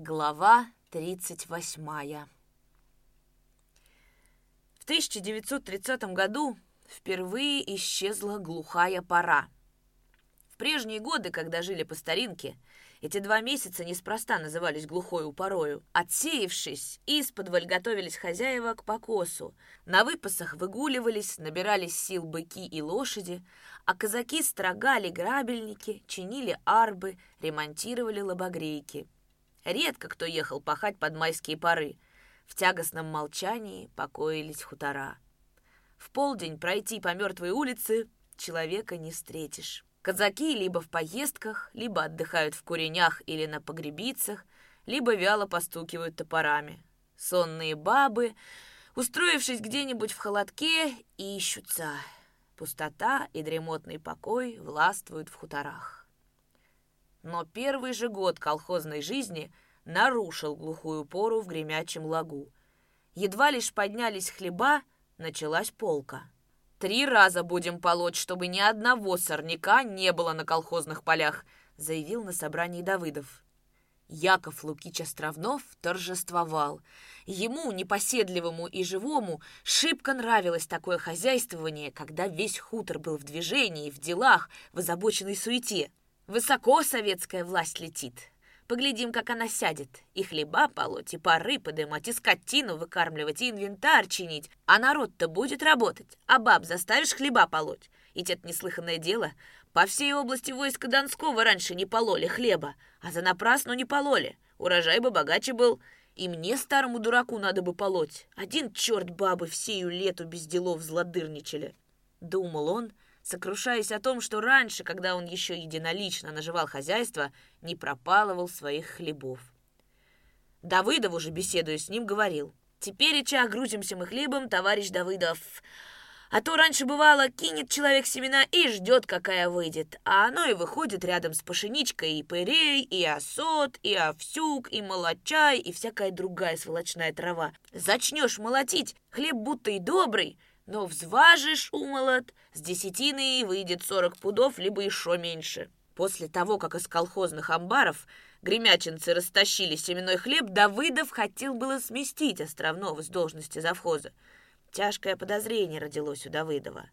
Глава 38 В 1930 году впервые исчезла глухая пора. В прежние годы, когда жили по старинке, эти два месяца неспроста назывались глухою порою. Отсеявшись, исподволь готовились хозяева к покосу. На выпасах выгуливались, набирались сил быки и лошади, а казаки строгали грабельники, чинили арбы, ремонтировали лобогрейки. Редко кто ехал пахать под майские поры. В тягостном молчании покоились хутора. В полдень пройти по мертвой улице человека не встретишь. Казаки либо в поездках, либо отдыхают в куренях или на погребицах, либо вяло постукивают топорами. Сонные бабы, устроившись где-нибудь в холодке, ищутся. Пустота и дремотный покой властвуют в хуторах. Но первый же год колхозной жизни нарушил глухую пору в гремячем лагу. Едва лишь поднялись хлеба, началась полка — Три раза будем полоть, чтобы ни одного сорняка не было на колхозных полях», заявил на собрании Давыдов. Яков Лукич Островнов торжествовал. Ему, непоседливому и живому, шибко нравилось такое хозяйствование, когда весь хутор был в движении, в делах, в озабоченной суете. Высоко советская власть летит. Поглядим, как она сядет. И хлеба полоть, и пары подымать, и скотину выкармливать, и инвентарь чинить. А народ-то будет работать. А баб заставишь хлеба полоть. Ведь это неслыханное дело. По всей области войска Донского раньше не пололи хлеба, а за напрасну не пололи. Урожай бы богаче был. И мне, старому дураку, надо бы полоть. Один черт бабы всею лету без делов злодырничали. Думал он, — сокрушаясь о том, что раньше, когда он еще единолично наживал хозяйство, не пропалывал своих хлебов. Давыдов уже, беседуя с ним, говорил, «Теперь, и ча, грузимся мы хлебом, товарищ Давыдов. А то раньше бывало, кинет человек семена и ждет, какая выйдет, а оно и выходит рядом с пшеничкой и пырей, и осот, и овсюк, и молочай, и всякая другая сволочная трава. Зачнешь молотить, хлеб будто и добрый, но взважишь умолот, с десятины выйдет сорок пудов, либо еще меньше. После того, как из колхозных амбаров гремячинцы растащили семенной хлеб, Давыдов хотел было сместить Островного с должности завхоза. Тяжкое подозрение родилось у Давыдова.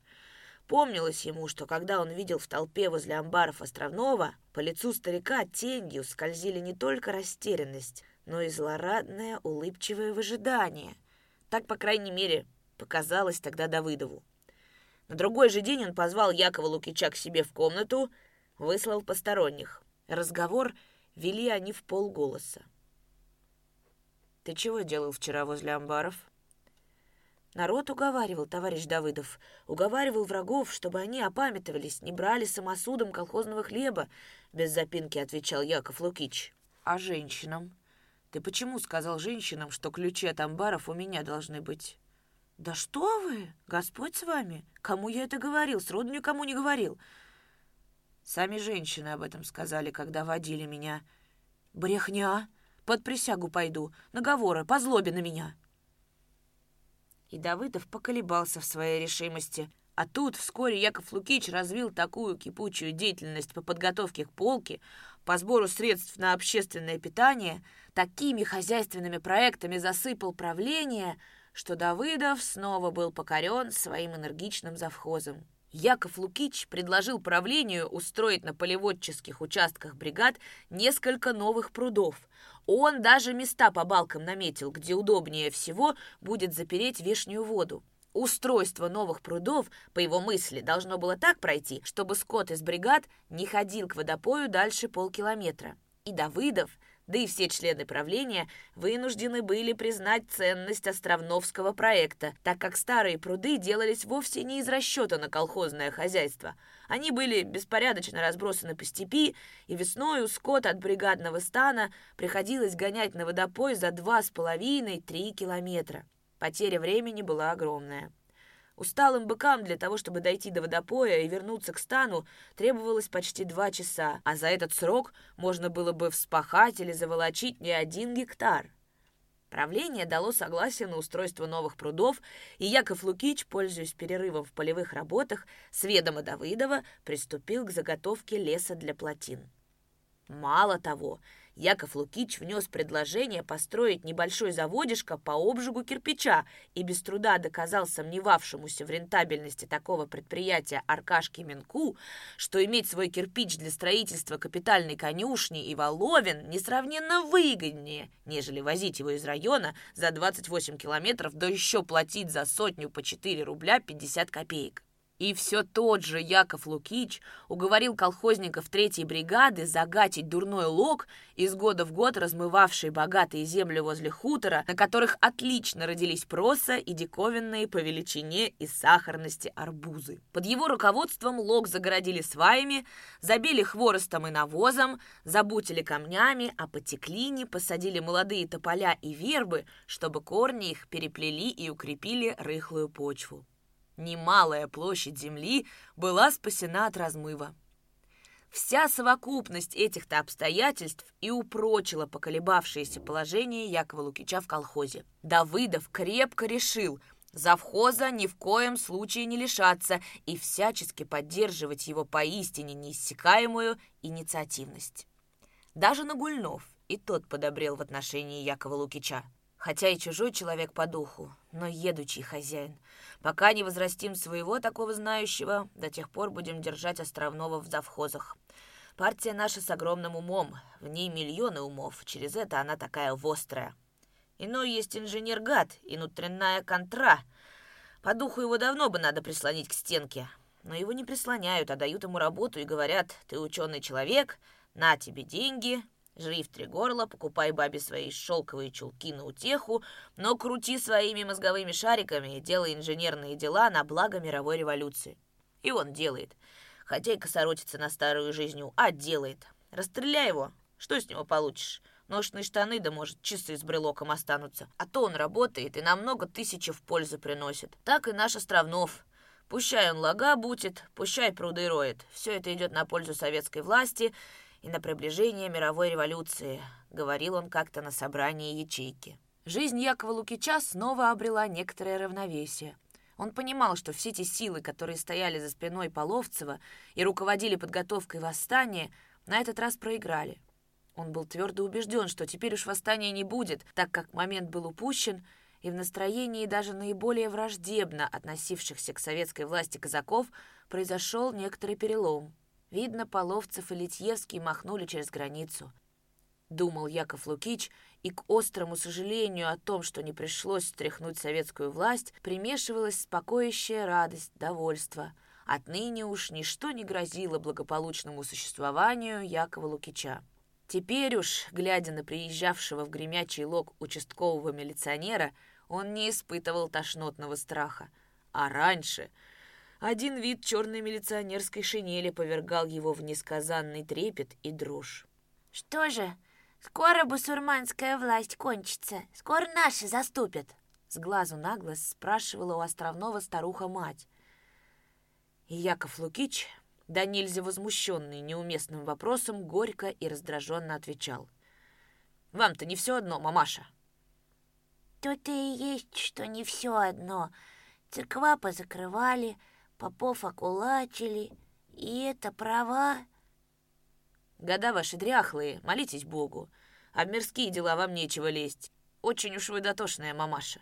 Помнилось ему, что когда он видел в толпе возле амбаров Островного, по лицу старика тенью скользили не только растерянность, но и злорадное улыбчивое выжидание. Так, по крайней мере, показалось тогда Давыдову. На другой же день он позвал Якова Лукича к себе в комнату, выслал посторонних. Разговор вели они в полголоса. «Ты чего делал вчера возле амбаров?» Народ уговаривал, товарищ Давыдов, уговаривал врагов, чтобы они опамятовались, не брали самосудом колхозного хлеба, без запинки отвечал Яков Лукич. А женщинам? Ты почему сказал женщинам, что ключи от амбаров у меня должны быть? «Да что вы! Господь с вами! Кому я это говорил? Сроду никому не говорил!» Сами женщины об этом сказали, когда водили меня. «Брехня! Под присягу пойду! Наговоры, по злобе на меня!» И Давыдов поколебался в своей решимости. А тут вскоре Яков Лукич развил такую кипучую деятельность по подготовке к полке, по сбору средств на общественное питание, такими хозяйственными проектами засыпал правление — что Давыдов снова был покорен своим энергичным завхозом. Яков Лукич предложил правлению устроить на полеводческих участках бригад несколько новых прудов. Он даже места по балкам наметил, где удобнее всего будет запереть вешнюю воду. Устройство новых прудов, по его мысли, должно было так пройти, чтобы скот из бригад не ходил к водопою дальше полкилометра. И Давыдов да и все члены правления вынуждены были признать ценность Островновского проекта, так как старые пруды делались вовсе не из расчета на колхозное хозяйство. Они были беспорядочно разбросаны по степи, и весною скот от бригадного стана приходилось гонять на водопой за два с половиной-три километра. Потеря времени была огромная. Усталым быкам для того, чтобы дойти до водопоя и вернуться к стану, требовалось почти два часа, а за этот срок можно было бы вспахать или заволочить не один гектар. Правление дало согласие на устройство новых прудов, и Яков Лукич, пользуясь перерывом в полевых работах, с ведома Давыдова приступил к заготовке леса для плотин. Мало того, Яков Лукич внес предложение построить небольшой заводишко по обжигу кирпича и без труда доказал сомневавшемуся в рентабельности такого предприятия Аркашке Минку, что иметь свой кирпич для строительства капитальной конюшни и воловин несравненно выгоднее, нежели возить его из района за 28 километров, да еще платить за сотню по 4 рубля 50 копеек. И все тот же Яков Лукич уговорил колхозников третьей бригады загатить дурной лог, из года в год размывавший богатые земли возле хутора, на которых отлично родились проса и диковинные по величине и сахарности арбузы. Под его руководством лог загородили сваями, забили хворостом и навозом, забутили камнями, а по теклине посадили молодые тополя и вербы, чтобы корни их переплели и укрепили рыхлую почву немалая площадь земли была спасена от размыва. Вся совокупность этих-то обстоятельств и упрочила поколебавшееся положение Якова Лукича в колхозе. Давыдов крепко решил завхоза ни в коем случае не лишаться и всячески поддерживать его поистине неиссякаемую инициативность. Даже Нагульнов и тот подобрел в отношении Якова Лукича хотя и чужой человек по духу, но едучий хозяин. Пока не возрастим своего такого знающего, до тех пор будем держать островного в завхозах. Партия наша с огромным умом, в ней миллионы умов, через это она такая вострая. Иной есть инженер-гад и внутренняя контра. По духу его давно бы надо прислонить к стенке, но его не прислоняют, а дают ему работу и говорят, ты ученый человек, на тебе деньги, Жри в три горла, покупай бабе свои шелковые чулки на утеху, но крути своими мозговыми шариками и делай инженерные дела на благо мировой революции. И он делает. Хотя и косоротится на старую жизнью, а делает. Расстреляй его, что с него получишь? Ношные штаны, да, может, часы с брелоком останутся. А то он работает и на много тысячи в пользу приносит. Так и наш Островнов. Пущай он лага бутит, пущай пруды роет. Все это идет на пользу советской власти — и на приближение мировой революции», — говорил он как-то на собрании ячейки. Жизнь Якова Лукича снова обрела некоторое равновесие. Он понимал, что все те силы, которые стояли за спиной Половцева и руководили подготовкой восстания, на этот раз проиграли. Он был твердо убежден, что теперь уж восстания не будет, так как момент был упущен, и в настроении даже наиболее враждебно относившихся к советской власти казаков произошел некоторый перелом. Видно, Половцев и Литьевский махнули через границу. Думал Яков Лукич, и к острому сожалению о том, что не пришлось стряхнуть советскую власть, примешивалась спокоящая радость, довольство. Отныне уж ничто не грозило благополучному существованию Якова Лукича. Теперь уж, глядя на приезжавшего в гремячий лог участкового милиционера, он не испытывал тошнотного страха. А раньше один вид черной милиционерской шинели повергал его в несказанный трепет и дрожь. «Что же, скоро бусурманская власть кончится, скоро наши заступят?» С глазу на глаз спрашивала у островного старуха-мать. И Яков Лукич, да нельзя возмущенный неуместным вопросом, горько и раздраженно отвечал. «Вам-то не все одно, мамаша?» «То-то и есть, что не все одно. Церква позакрывали, — попов окулачили, и это права. Года ваши дряхлые, молитесь Богу, а в мирские дела вам нечего лезть. Очень уж вы дотошная мамаша.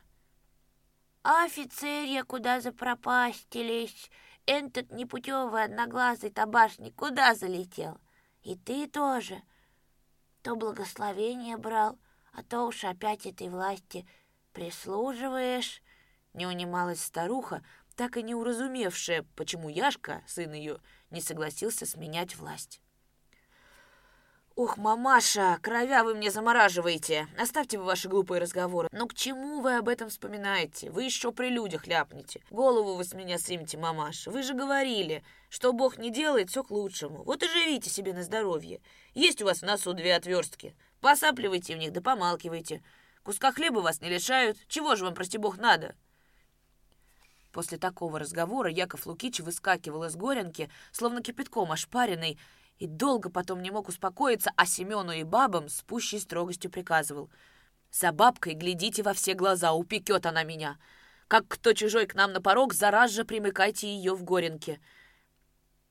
А офицерья куда запропастились? Этот непутевый одноглазый табашник куда залетел? И ты тоже. То благословение брал, а то уж опять этой власти прислуживаешь. Не унималась старуха, так и не уразумевшая, почему Яшка, сын ее, не согласился сменять власть. «Ух, мамаша, кровя вы мне замораживаете. Оставьте вы ваши глупые разговоры. Но к чему вы об этом вспоминаете? Вы еще при людях ляпнете. Голову вы с меня снимете, мамаша. Вы же говорили, что Бог не делает, все к лучшему. Вот и живите себе на здоровье. Есть у вас в носу две отверстки. Посапливайте в них да помалкивайте. Куска хлеба вас не лишают. Чего же вам, прости Бог, надо?» После такого разговора Яков Лукич выскакивал из горенки, словно кипятком ошпаренный, и долго потом не мог успокоиться, а Семену и бабам с пущей строгостью приказывал. «За бабкой глядите во все глаза, упекет она меня. Как кто чужой к нам на порог, зараз же примыкайте ее в горенке».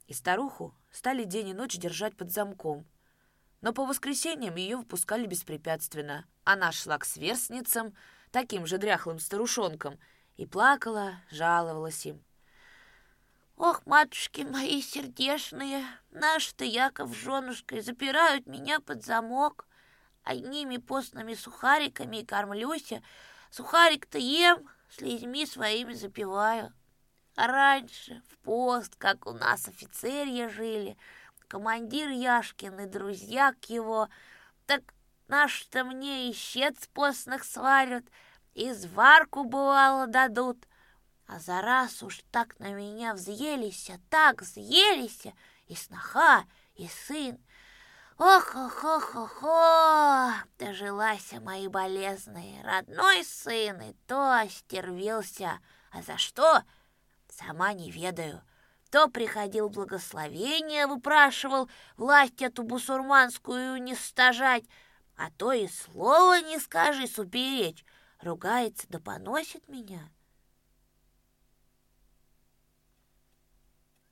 И старуху стали день и ночь держать под замком. но по воскресеньям ее выпускали беспрепятственно. Она шла к сверстницам, таким же дряхлым старушонкам, и плакала, жаловалась им. «Ох, матушки мои сердешные, наши-то Яков с женушкой запирают меня под замок, одними постными сухариками и кормлюся. Сухарик-то ем, слезьми своими запиваю. А раньше, в пост, как у нас офицерья жили, командир Яшкин и друзья к его, так наш-то мне и щец постных сварят, и зварку бывало дадут. А за раз уж так на меня взъелись, так взъелись, и сноха, и сын. Ох-ох-ох-ох-ох, дожилась мои болезные, родной сын, и то остервился. А за что? Сама не ведаю. То приходил благословение, выпрашивал власть эту бусурманскую не стажать, а то и слова не скажи суперечь, ругается да поносит меня.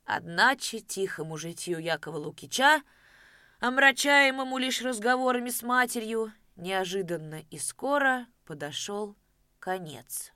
Одначе тихому житию Якова Лукича, омрачаемому лишь разговорами с матерью, неожиданно и скоро подошел конец.